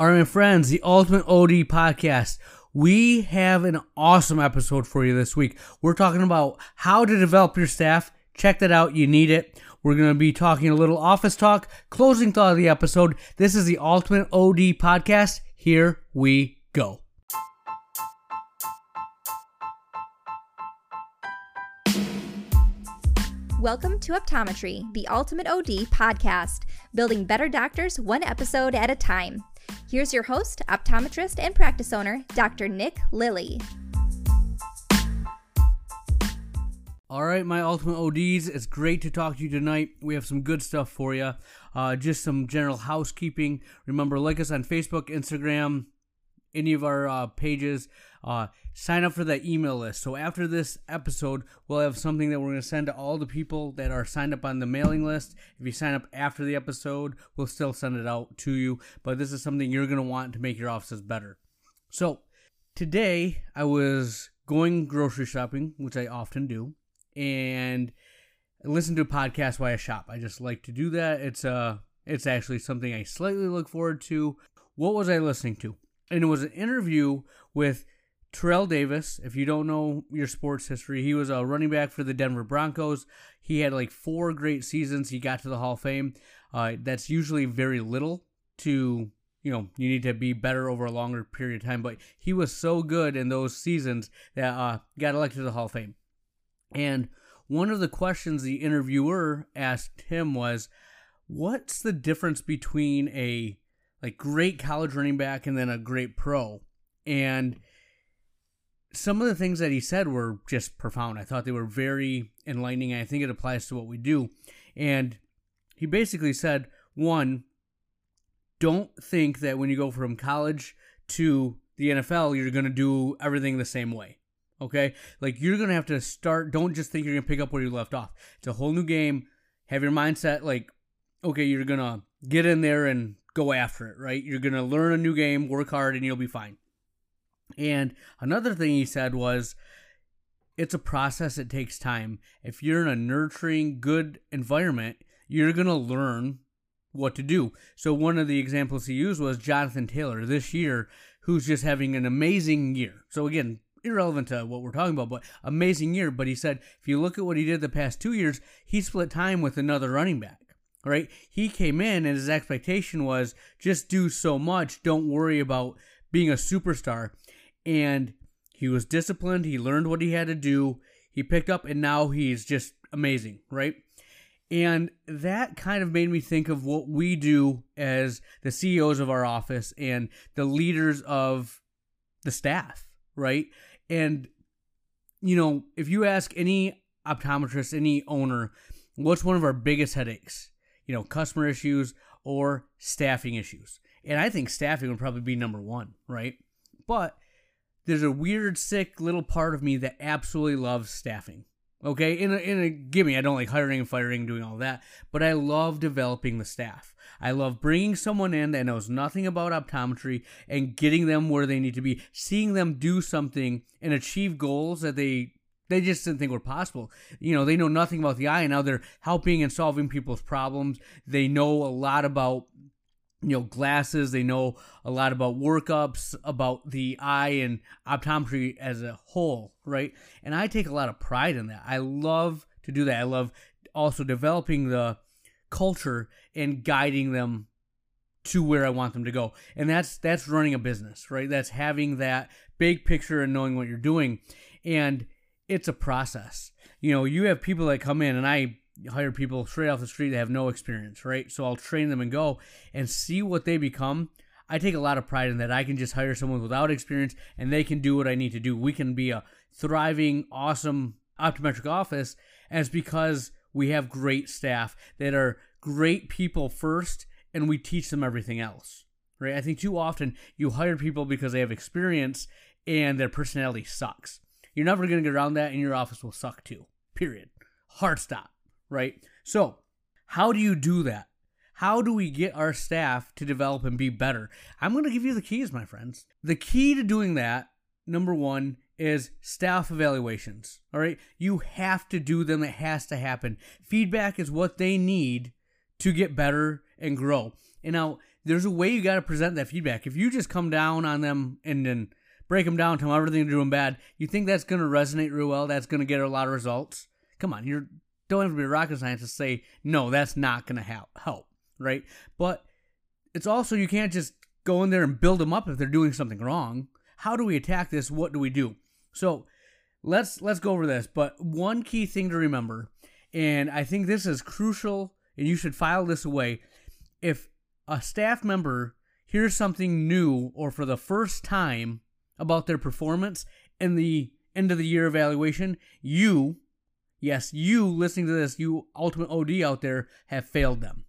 My friends, the Ultimate OD podcast. We have an awesome episode for you this week. We're talking about how to develop your staff. Check that out. You need it. We're going to be talking a little office talk. Closing thought of the episode. This is the Ultimate OD podcast. Here we go. Welcome to Optometry, the Ultimate OD podcast, building better doctors one episode at a time. Here's your host, optometrist, and practice owner, Dr. Nick Lilly. All right, my Ultimate ODs, it's great to talk to you tonight. We have some good stuff for you. Uh, just some general housekeeping. Remember, like us on Facebook, Instagram, any of our uh, pages. Uh, sign up for that email list. So after this episode, we'll have something that we're going to send to all the people that are signed up on the mailing list. If you sign up after the episode, we'll still send it out to you. But this is something you're going to want to make your offices better. So today, I was going grocery shopping, which I often do, and listen to a podcast while I shop. I just like to do that. It's uh it's actually something I slightly look forward to. What was I listening to? And it was an interview with Terrell Davis, if you don't know your sports history, he was a running back for the Denver Broncos. He had like four great seasons. He got to the Hall of Fame. Uh, that's usually very little to, you know, you need to be better over a longer period of time. But he was so good in those seasons that uh, got elected to the Hall of Fame. And one of the questions the interviewer asked him was, "What's the difference between a like great college running back and then a great pro?" And some of the things that he said were just profound. I thought they were very enlightening. I think it applies to what we do. And he basically said, one, don't think that when you go from college to the NFL, you're going to do everything the same way. Okay? Like, you're going to have to start. Don't just think you're going to pick up where you left off. It's a whole new game. Have your mindset like, okay, you're going to get in there and go after it, right? You're going to learn a new game, work hard, and you'll be fine. And another thing he said was, it's a process, it takes time. If you're in a nurturing, good environment, you're going to learn what to do. So, one of the examples he used was Jonathan Taylor this year, who's just having an amazing year. So, again, irrelevant to what we're talking about, but amazing year. But he said, if you look at what he did the past two years, he split time with another running back. Right? He came in and his expectation was just do so much, don't worry about being a superstar and he was disciplined. He learned what he had to do. He picked up, and now he's just amazing, right? And that kind of made me think of what we do as the CEOs of our office and the leaders of the staff, right? And, you know, if you ask any optometrist, any owner, what's one of our biggest headaches? You know, customer issues or staffing issues. And I think staffing would probably be number one, right? But there's a weird, sick little part of me that absolutely loves staffing. Okay, in a, in a gimme, I don't like hiring and firing, doing all that, but I love developing the staff. I love bringing someone in that knows nothing about optometry and getting them where they need to be, seeing them do something and achieve goals that they they just didn't think were possible. You know, they know nothing about the eye, and now they're helping and solving people's problems. They know a lot about you know glasses. They know a lot about workups about the eye and optometry as a whole right? And i take a lot of pride in that. I love to do that. I love also developing the culture and guiding them to where i want them to go. And that's that's running a business right? That's having that big picture and knowing what you're doing. And it's a process. You know you have people that come in and i hire people straight off the street that have no experience, right? So I'll train them and go and see what they become. I take a lot of pride in that. I can just hire someone without experience and they can do what I need to do. We can be a thriving, awesome optometric office, and it's because we have great staff that are great people first and we teach them everything else. Right? I think too often you hire people because they have experience and their personality sucks. You're never going to get around that and your office will suck too. Period. Hard stop right? So, how do you do that? How do we get our staff to develop and be better? I'm going to give you the keys, my friends. The key to doing that, number one, is staff evaluations. All right. You have to do them, it has to happen. Feedback is what they need to get better and grow. And now, there's a way you got to present that feedback. If you just come down on them and then break them down, tell them everything they're doing bad, you think that's going to resonate real well? That's going to get a lot of results? Come on, you don't have to be a rocket scientist to say, no, that's not going to help, right? But it's also, you can't just go in there and build them up if they're doing something wrong. How do we attack this? What do we do? So let's let's go over this. But one key thing to remember, and I think this is crucial, and you should file this away. If a staff member hears something new or for the first time about their performance in the end of the year evaluation, you, yes, you listening to this, you ultimate OD out there, have failed them.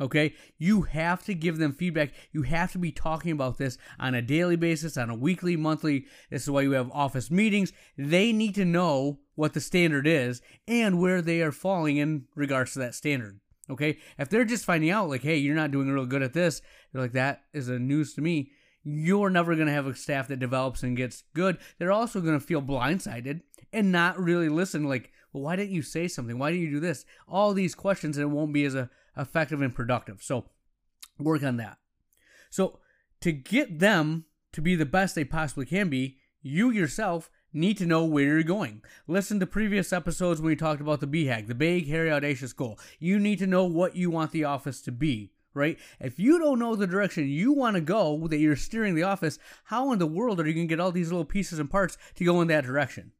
Okay? You have to give them feedback. You have to be talking about this on a daily basis, on a weekly, monthly. This is why you have office meetings. They need to know what the standard is and where they are falling in regards to that standard. Okay? If they're just finding out, like, hey, you're not doing real good at this, they're like, that is a news to me. You're never going to have a staff that develops and gets good. They're also going to feel blindsided and not really listen, like, well, why didn't you say something? Why didn't you do this? All these questions, and it won't be as a effective and productive. So work on that. So to get them to be the best they possibly can be, you yourself need to know where you're going. Listen to previous episodes when we talked about the BHAG, the big, hairy, audacious goal. You need to know what you want the office to be, right? If you don't know the direction you want to go, that you're steering the office, how in the world are you going to get all these little pieces and parts to go in that direction?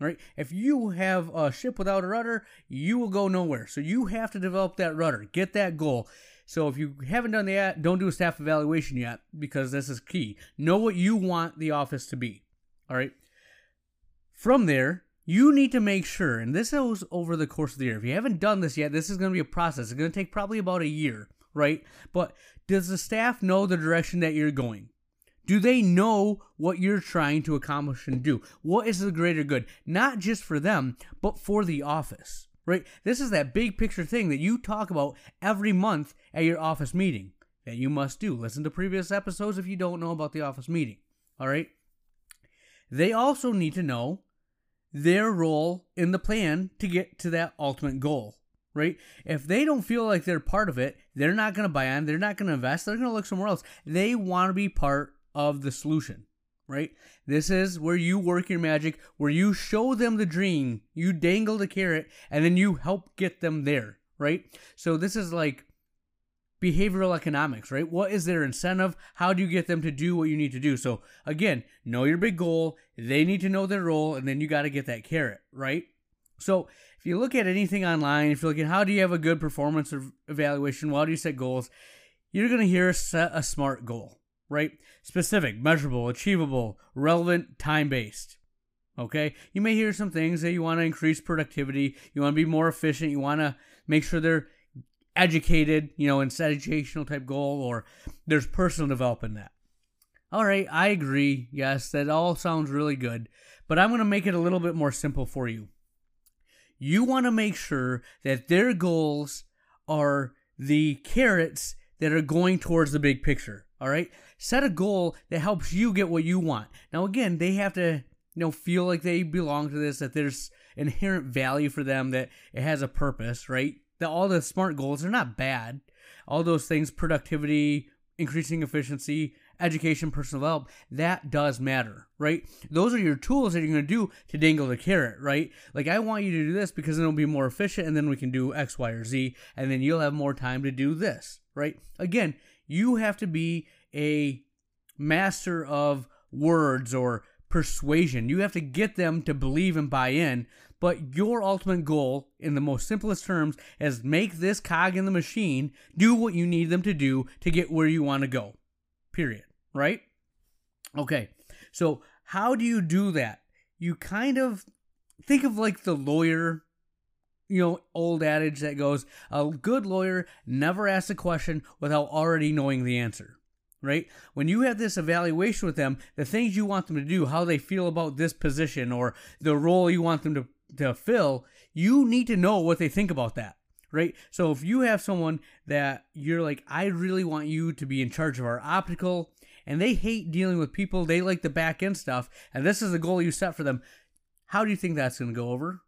Right? If you have a ship without a rudder, you will go nowhere. So you have to develop that rudder, get that goal. So if you haven't done that, don't do a staff evaluation yet because this is key. Know what you want the office to be. All right. From there, you need to make sure, and this goes over the course of the year. If you haven't done this yet, this is going to be a process. It's going to take probably about a year, right? But does the staff know the direction that you're going? Do they know what you're trying to accomplish and do? What is the greater good? Not just for them, but for the office, right? This is that big picture thing that you talk about every month at your office meeting that you must do. Listen to previous episodes if you don't know about the office meeting, all right? They also need to know their role in the plan to get to that ultimate goal, right? If they don't feel like they're part of it, they're not going to buy on, they're not going to invest, they're going to look somewhere else. They want to be part of the solution, right? This is where you work your magic, where you show them the dream, you dangle the carrot, and then you help get them there, right? So this is like behavioral economics, right? What is their incentive? How do you get them to do what you need to do? So again, know your big goal. They need to know their role, and then you got to get that carrot, right? So if you look at anything online, if you're looking, how do you have a good performance evaluation? How do you set goals? You're going to hear set a SMART goal right? Specific, measurable, achievable, relevant, time based. Okay? You may hear some things that you want to increase productivity, you want to be more efficient, you want to make sure they're educated, you know, in educational type goal, or there's personal development that. All right, I agree. Yes, that all sounds really good, but I'm going to make it a little bit more simple for you. You want to make sure that their goals are the carrots that are going towards the big picture. All right. Set a goal that helps you get what you want. Now, again, they have to, you know, feel like they belong to this, that there's inherent value for them, that it has a purpose, right? That all the smart goals are not bad. All those things, productivity, increasing efficiency, education, personal help, that does matter, right? Those are your tools that you're going to do to dangle the carrot, right? Like, I want you to do this because it'll be more efficient and then we can do X, Y, or Z, and then you'll have more time to do this, right? Again, you have to be a master of words or persuasion. You have to get them to believe and buy in. But your ultimate goal, in the most simplest terms, is make this cog in the machine do what you need them to do to get where you want to go. Period. Right? Okay. So, how do you do that? You kind of think of like the lawyer you know, old adage that goes, a good lawyer never asks a question without already knowing the answer. Right? When you have this evaluation with them, the things you want them to do, how they feel about this position or the role you want them to, to fill, you need to know what they think about that. Right? So if you have someone that you're like, I really want you to be in charge of our optical, and they hate dealing with people, they like the back end stuff, and this is the goal you set for them, how do you think that's going to go over?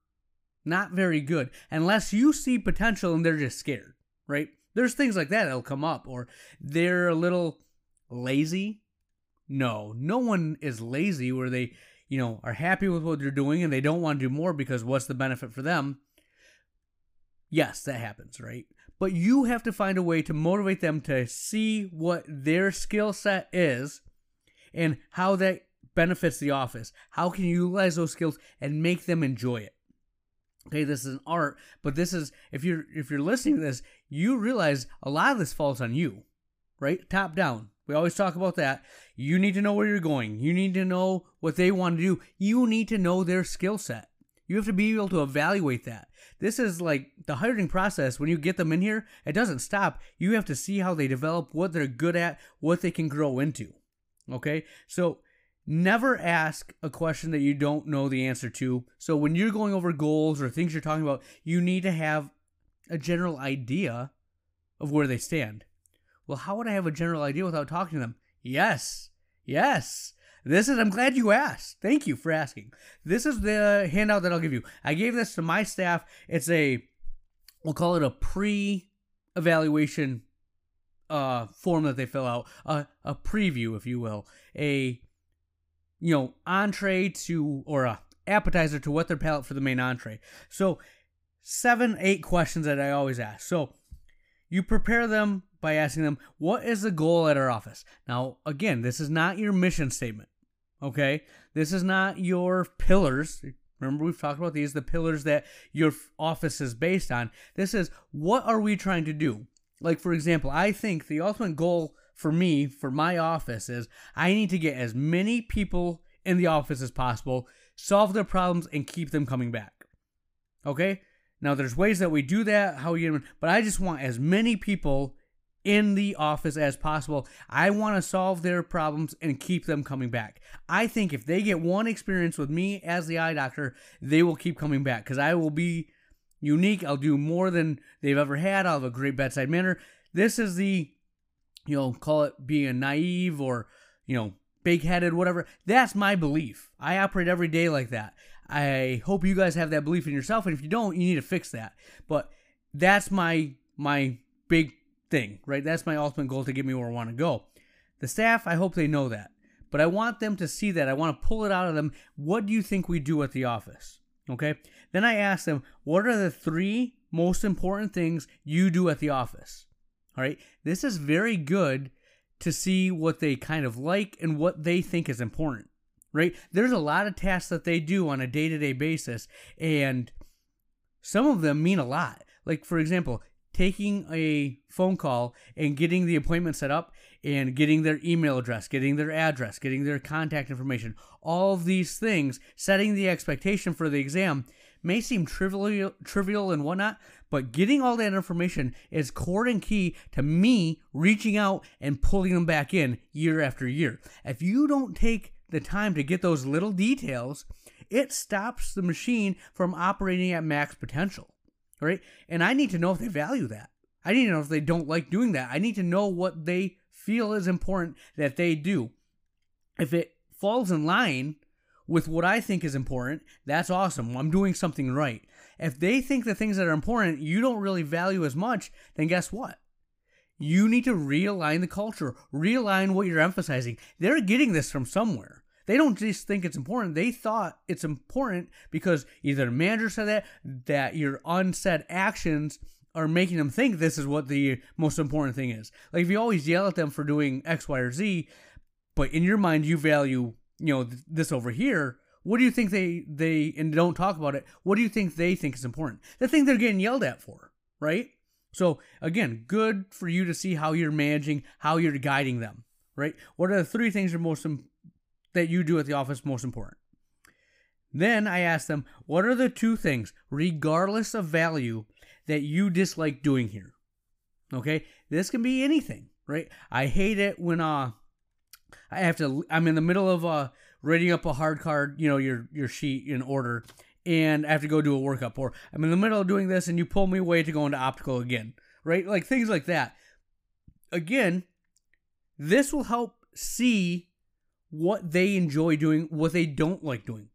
Not very good. Unless you see potential and they're just scared, right? There's things like that that'll come up, or they're a little lazy. No, no one is lazy where they, you know, are happy with what they're doing and they don't want to do more because what's the benefit for them? Yes, that happens, right? But you have to find a way to motivate them to see what their skill set is and how that benefits the office. How can you utilize those skills and make them enjoy it? Okay, this is an art, but this is if you're if you're listening to this, you realize a lot of this falls on you, right? Top down. We always talk about that. You need to know where you're going. You need to know what they want to do. You need to know their skill set. You have to be able to evaluate that. This is like the hiring process. When you get them in here, it doesn't stop. You have to see how they develop, what they're good at, what they can grow into. Okay? So never ask a question that you don't know the answer to. So when you're going over goals or things you're talking about, you need to have a general idea of where they stand. Well, how would I have a general idea without talking to them? Yes. Yes. This is, I'm glad you asked. Thank you for asking. This is the handout that I'll give you. I gave this to my staff. It's a, we'll call it a pre evaluation uh, form that they fill out, uh, a preview, if you will, a you know, entree to or a appetizer to what their palate for the main entree. So, seven, eight questions that I always ask. So, you prepare them by asking them, What is the goal at our office? Now, again, this is not your mission statement. Okay? This is not your pillars. Remember, we've talked about these, the pillars that your office is based on. This is what are we trying to do? Like, for example, I think the ultimate goal for me, for my office, is I need to get as many people in the office as possible, solve their problems, and keep them coming back. Okay? Now, there's ways that we do that, how you, but I just want as many people in the office as possible. I want to solve their problems and keep them coming back. I think if they get one experience with me as the eye doctor, they will keep coming back because I will be unique. I'll do more than they've ever had. I'll have a great bedside manner. This is the you know, call it being naive or, you know, big headed, whatever. That's my belief. I operate every day like that. I hope you guys have that belief in yourself, and if you don't, you need to fix that. But that's my my big thing, right? That's my ultimate goal to get me where I want to go. The staff, I hope they know that. But I want them to see that. I want to pull it out of them. What do you think we do at the office? Okay? Then I ask them, what are the three most important things you do at the office? All right. This is very good to see what they kind of like and what they think is important. Right? There's a lot of tasks that they do on a day to day basis, and some of them mean a lot. Like, for example, taking a phone call and getting the appointment set up and getting their email address, getting their address, getting their contact information, all of these things, setting the expectation for the exam may seem trivial, trivial and whatnot, but getting all that information is core and key to me reaching out and pulling them back in year after year. If you don't take the time to get those little details, it stops the machine from operating at max potential. Right? And I need to know if they value that. I need to know if they don't like doing that. I need to know what they feel is important that they do. If it falls in line with what I think is important, that's awesome. I'm doing something right. If they think the things that are important you don't really value as much, then guess what? You need to realign the culture, realign what you're emphasizing. They're getting this from somewhere. They don't just think it's important. They thought it's important because either the manager said that, that your unsaid actions are making them think this is what the most important thing is. Like if you always yell at them for doing X, Y, or Z, but in your mind you value you know this over here what do you think they they and don't talk about it what do you think they think is important the thing they're getting yelled at for right so again good for you to see how you're managing how you're guiding them right what are the three things you're most that you do at the office most important then i ask them what are the two things regardless of value that you dislike doing here okay this can be anything right i hate it when uh I have to. I'm in the middle of uh writing up a hard card, you know, your your sheet in order, and I have to go do a workup, or I'm in the middle of doing this, and you pull me away to go into optical again, right? Like things like that. Again, this will help see what they enjoy doing, what they don't like doing.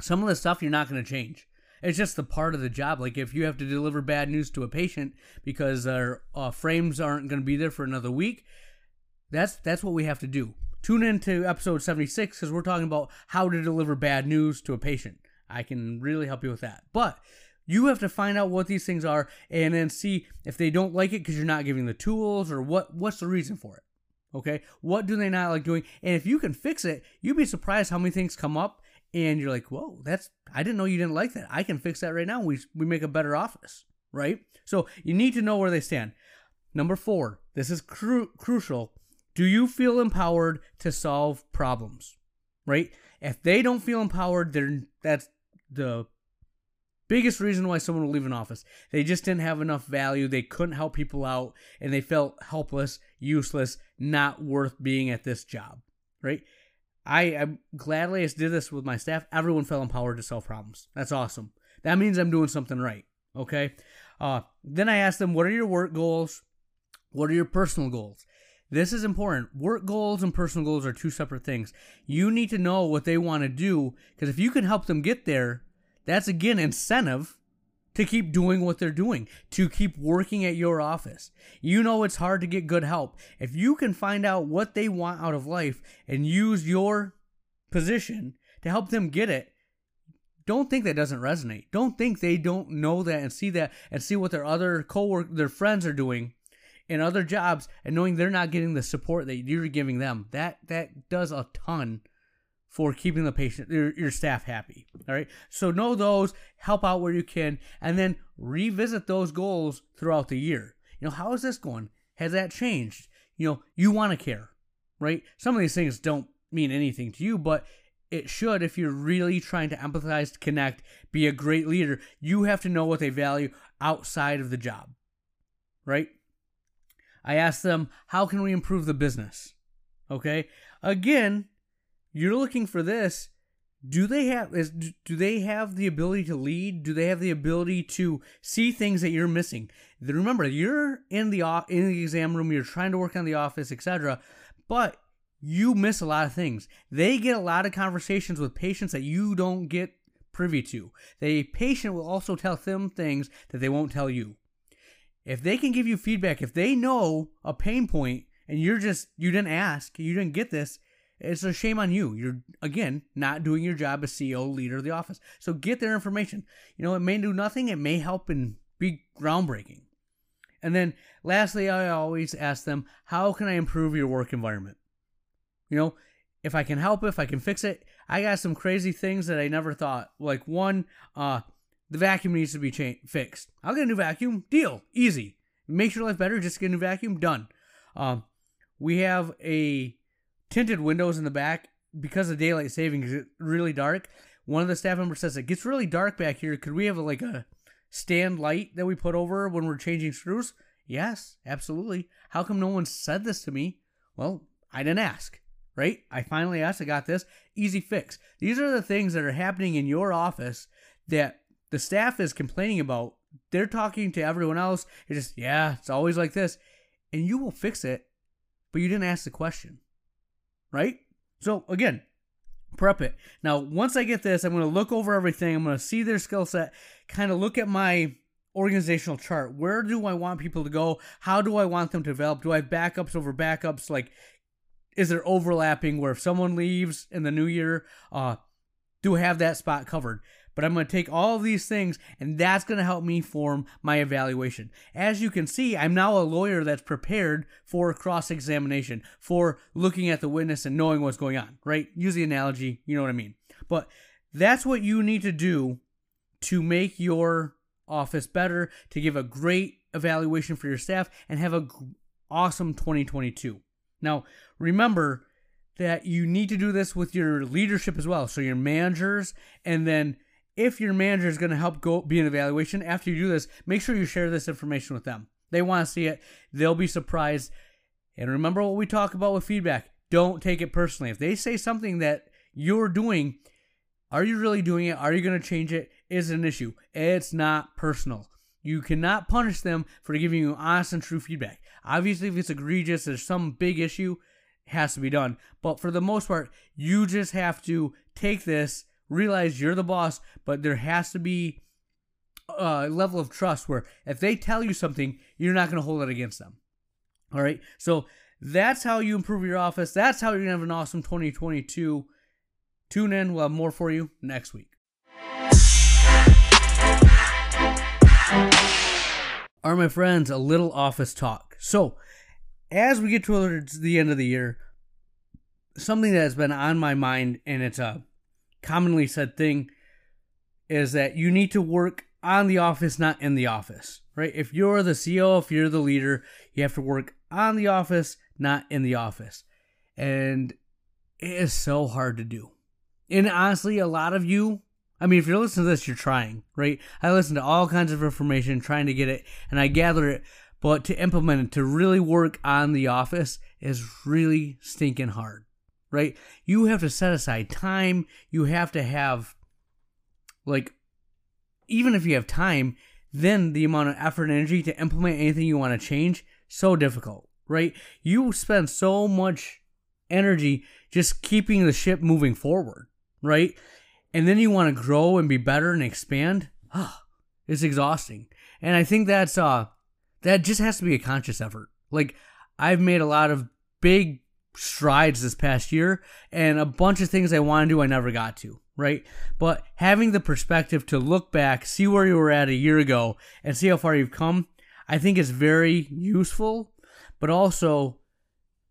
Some of the stuff you're not going to change. It's just the part of the job. Like if you have to deliver bad news to a patient because their uh, frames aren't going to be there for another week, that's that's what we have to do. Tune in to episode 76 because we're talking about how to deliver bad news to a patient. I can really help you with that. But you have to find out what these things are and then see if they don't like it because you're not giving the tools or what what's the reason for it. Okay? What do they not like doing? And if you can fix it, you'd be surprised how many things come up and you're like, "Whoa, that's I didn't know you didn't like that. I can fix that right now. We we make a better office." Right? So, you need to know where they stand. Number 4. This is cru- crucial. Do you feel empowered to solve problems? Right? If they don't feel empowered, then that's the biggest reason why someone will leave an office. They just didn't have enough value. They couldn't help people out and they felt helpless, useless, not worth being at this job. Right? I, I gladly did this with my staff. Everyone felt empowered to solve problems. That's awesome. That means I'm doing something right. Okay. Uh, then I asked them, what are your work goals? What are your personal goals? This is important. Work goals and personal goals are two separate things. You need to know what they want to do because if you can help them get there, that's again incentive to keep doing what they're doing, to keep working at your office. You know it's hard to get good help. If you can find out what they want out of life and use your position to help them get it, don't think that doesn't resonate. Don't think they don't know that and see that and see what their other coworker their friends are doing in other jobs and knowing they're not getting the support that you're giving them. That that does a ton for keeping the patient your, your staff happy all right? So know those help out where you can and then revisit those goals throughout the year. You know how is this going? Has that changed? You know you want to care right? Some of these things don't mean anything to you but it should if you're really trying to empathize connect be a great leader. You have to know what they value outside of the job right? I asked them how can we improve the business? Okay? Again you're looking for this do they have is do they have the ability to lead? Do they have the ability to see things that you're missing? Remember you're in the in the exam room you're trying to work on the office etc but you miss a lot of things. They get a lot of conversations with patients that you don't get privy to. The patient will also tell them things that they won't tell you. If they can give you feedback if they know a pain point and you're just you didn't ask you didn't get this it's a shame on you. You're again not doing your job as CEO, leader of the office. So get their information. You know, it may do nothing, it may help and be groundbreaking. And then lastly, I always ask them, how can I improve your work environment? You know, if I can help, if I can fix it, I got some crazy things that I never thought. Like one, uh, the vacuum needs to be cha- fixed. I'll get a new vacuum. Deal. Easy. Makes your life better. Just get a new vacuum. Done. Um, we have a tinted windows in the back because of daylight savings. It's really dark. One of the staff members says it gets really dark back here. Could we have a, like a stand light that we put over when we're changing screws? Yes, absolutely. How come no one said this to me? Well, I didn't ask, right? I finally asked. I got this easy fix. These are the things that are happening in your office that the staff is complaining about. They're talking to everyone else. It's just, yeah, it's always like this. And you will fix it, but you didn't ask the question right? So again, prep it. Now, once I get this, I'm going to look over everything. I'm going to see their skill set, kind of look at my organizational chart. Where do I want people to go? How do I want them to develop? Do I have backups over backups? Like, is there overlapping where if someone leaves in the new year, uh, do I have that spot covered? But I'm going to take all of these things, and that's going to help me form my evaluation. As you can see, I'm now a lawyer that's prepared for cross examination, for looking at the witness and knowing what's going on, right? Use the analogy, you know what I mean. But that's what you need to do to make your office better, to give a great evaluation for your staff, and have a awesome 2022. Now, remember that you need to do this with your leadership as well. So, your managers, and then if your manager is going to help go be an evaluation after you do this, make sure you share this information with them. They want to see it. They'll be surprised. And remember what we talk about with feedback. Don't take it personally. If they say something that you're doing, are you really doing it? Are you going to change it? Is it an issue? It's not personal. You cannot punish them for giving you honest and true feedback. Obviously, if it's egregious, there's some big issue, it has to be done. But for the most part, you just have to take this realize you're the boss, but there has to be a level of trust where if they tell you something, you're not going to hold it against them. All right. So that's how you improve your office. That's how you're going to have an awesome 2022. Tune in. We'll have more for you next week. All right, my friends, a little office talk. So, as we get towards the end of the year, something that has been on my mind, and it's a commonly said thing, is that you need to work on the office, not in the office, right? If you're the CEO, if you're the leader, you have to work on the office, not in the office. And it is so hard to do. And honestly, a lot of you, I mean, if you're listening to this, you're trying, right? I listen to all kinds of information, trying to get it, and I gather it. But to implement it, to really work on the office, is really stinking hard, right? You have to set aside time. You have to have, like, even if you have time, then the amount of effort and energy to implement anything you want to change, so difficult, right? You spend so much energy just keeping the ship moving forward, right? And then you want to grow and be better and expand. Ah, it's exhausting. And I think that's uh that just has to be a conscious effort. Like I've made a lot of big strides this past year and a bunch of things I want to do I never got to, right? But having the perspective to look back, see where you were at a year ago and see how far you've come, I think is very useful, but also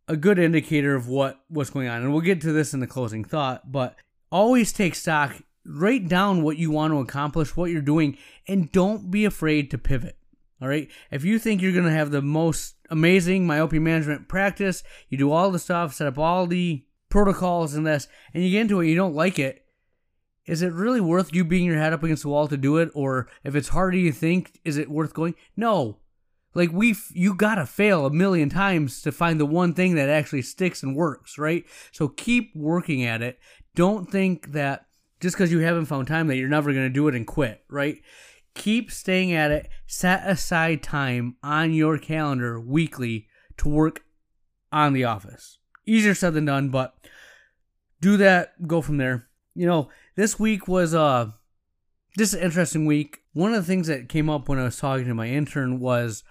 a good indicator of what what's going on. And we'll get to this in the closing thought, but always take stock, write down what you want to accomplish, what you're doing, and don't be afraid to pivot. All right. If you think you're going to have the most amazing myopia management practice, you do all the stuff, set up all the protocols and this, and you get into it, you don't like it. Is it really worth you being your head up against the wall to do it? Or if it's harder you think, is it worth going? No. Like we, you gotta fail a million times to find the one thing that actually sticks and works, right? So keep working at it. Don't think that just because you haven't found time that you're never gonna do it and quit, right? Keep staying at it. Set aside time on your calendar weekly to work on the office. Easier said than done, but do that, go from there. You know, this week was uh just an interesting week. One of the things that came up when I was talking to my intern was,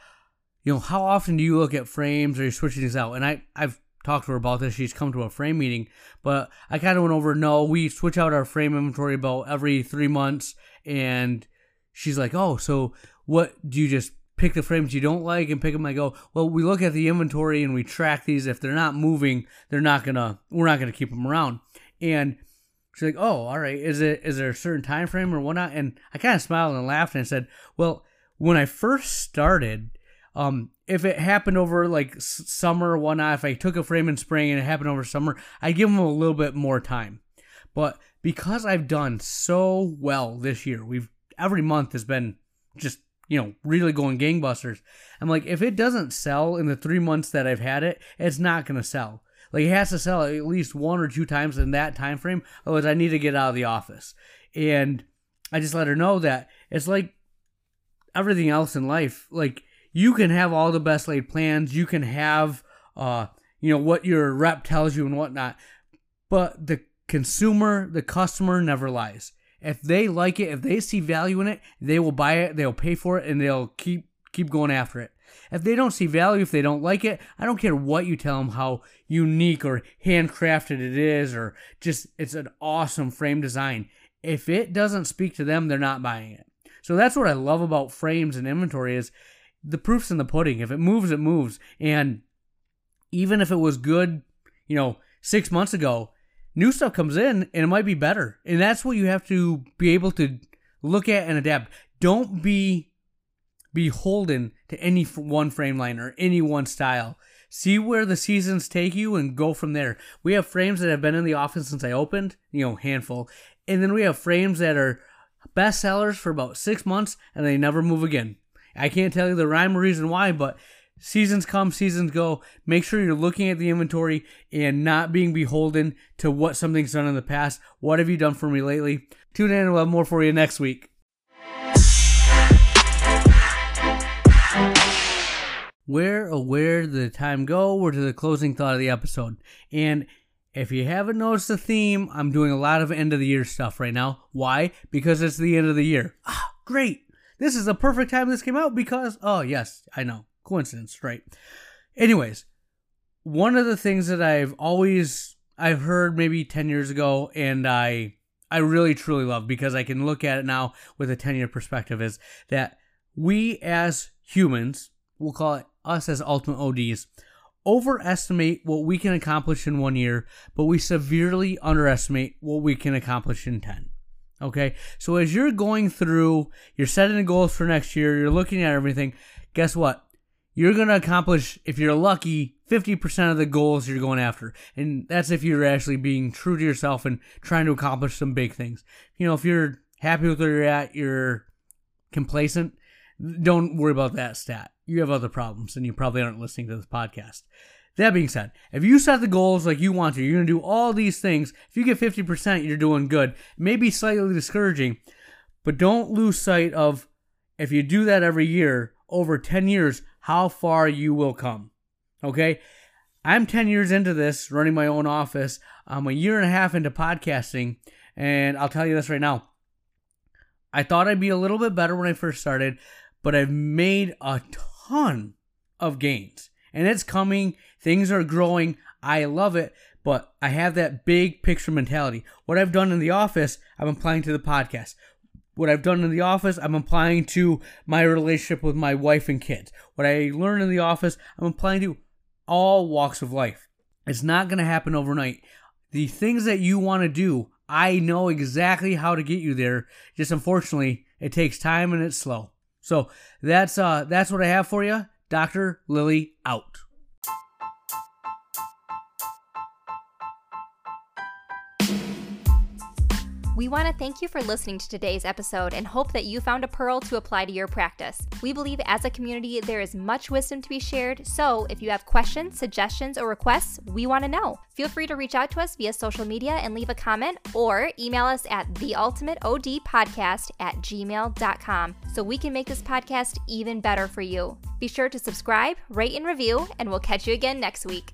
you know, how often do you look at frames or you're switching these out? And I, I've talked to her about this. She's come to a frame meeting, but I kind of went over, no, we switch out our frame inventory about every three months and she's like, "Oh, so what do you just pick the frames you don't like and pick them?" I go, "Well, we look at the inventory and we track these. If they're not moving, they're not gonna. We're not gonna keep them around." And she's like, "Oh, all right. Is it is there a certain time frame or whatnot?" And I kind of smiled and laughed and said, "Well, when I first started." Um, if it happened over like summer or whatnot, if I took a frame in spring and it happened over summer, I give them a little bit more time. But because I've done so well this year, we've every month has been just you know really going gangbusters. I'm like, if it doesn't sell in the three months that I've had it, it's not gonna sell. Like it has to sell at least one or two times in that time frame, otherwise I need to get out of the office. And I just let her know that it's like everything else in life. Like you can have all the best laid plans, you can have uh you know what your rep tells you and whatnot, but the consumer, the customer never lies. If they like it, if they see value in it, they will buy it, they'll pay for it, and they'll keep keep going after it. If they don't see value, if they don't like it, I don't care what you tell them how unique or handcrafted it is, or just it's an awesome frame design. If it doesn't speak to them, they're not buying it. So that's what I love about frames and inventory is the proof's in the pudding. If it moves, it moves. And even if it was good, you know, six months ago, new stuff comes in and it might be better. And that's what you have to be able to look at and adapt. Don't be beholden to any one frame line or any one style. See where the seasons take you and go from there. We have frames that have been in the office since I opened, you know, handful. And then we have frames that are best sellers for about six months and they never move again. I can't tell you the rhyme or reason why, but Seasons come, seasons go. Make sure you're looking at the inventory and not being beholden to what something's done in the past. What have you done for me lately? Tune in and we'll have more for you next week. Where or where did the time go? We're to the closing thought of the episode. And if you haven't noticed the theme, I'm doing a lot of end of the year stuff right now. Why? Because it's the end of the year. Ah, great. this is the perfect time this came out because, oh, yes, I know. Coincidence, right? Anyways, one of the things that I've always I've heard maybe 10 years ago and I I really truly love because I can look at it now with a 10 year perspective is that we as humans, we'll call it us as ultimate ODs, overestimate what we can accomplish in one year, but we severely underestimate what we can accomplish in 10. Okay, so as you're going through, you're setting the goals for next year, you're looking at everything, guess what? You're going to accomplish, if you're lucky, 50% of the goals you're going after. And that's if you're actually being true to yourself and trying to accomplish some big things. You know, if you're happy with where you're at, you're complacent, don't worry about that stat. You have other problems and you probably aren't listening to this podcast. That being said, if you set the goals like you want to, you're going to do all these things. If you get 50%, you're doing good. It may be slightly discouraging, but don't lose sight of if you do that every year, over 10 years, how far you will come. Okay? I'm 10 years into this, running my own office. I'm a year and a half into podcasting, and I'll tell you this right now. I thought I'd be a little bit better when I first started, but I've made a ton of gains. And it's coming, things are growing. I love it, but I have that big picture mentality. What I've done in the office, I'm applying to the podcast. What I've done in the office, I'm applying to my relationship with my wife and kids. What I learn in the office, I'm applying to all walks of life. It's not going to happen overnight. The things that you want to do, I know exactly how to get you there. Just unfortunately, it takes time and it's slow. So that's uh that's what I have for you. Dr. Lily out. We want to thank you for listening to today's episode and hope that you found a pearl to apply to your practice. We believe as a community there is much wisdom to be shared, so if you have questions, suggestions, or requests, we want to know. Feel free to reach out to us via social media and leave a comment or email us at theultimateodpodcast at gmail.com so we can make this podcast even better for you. Be sure to subscribe, rate, and review, and we'll catch you again next week.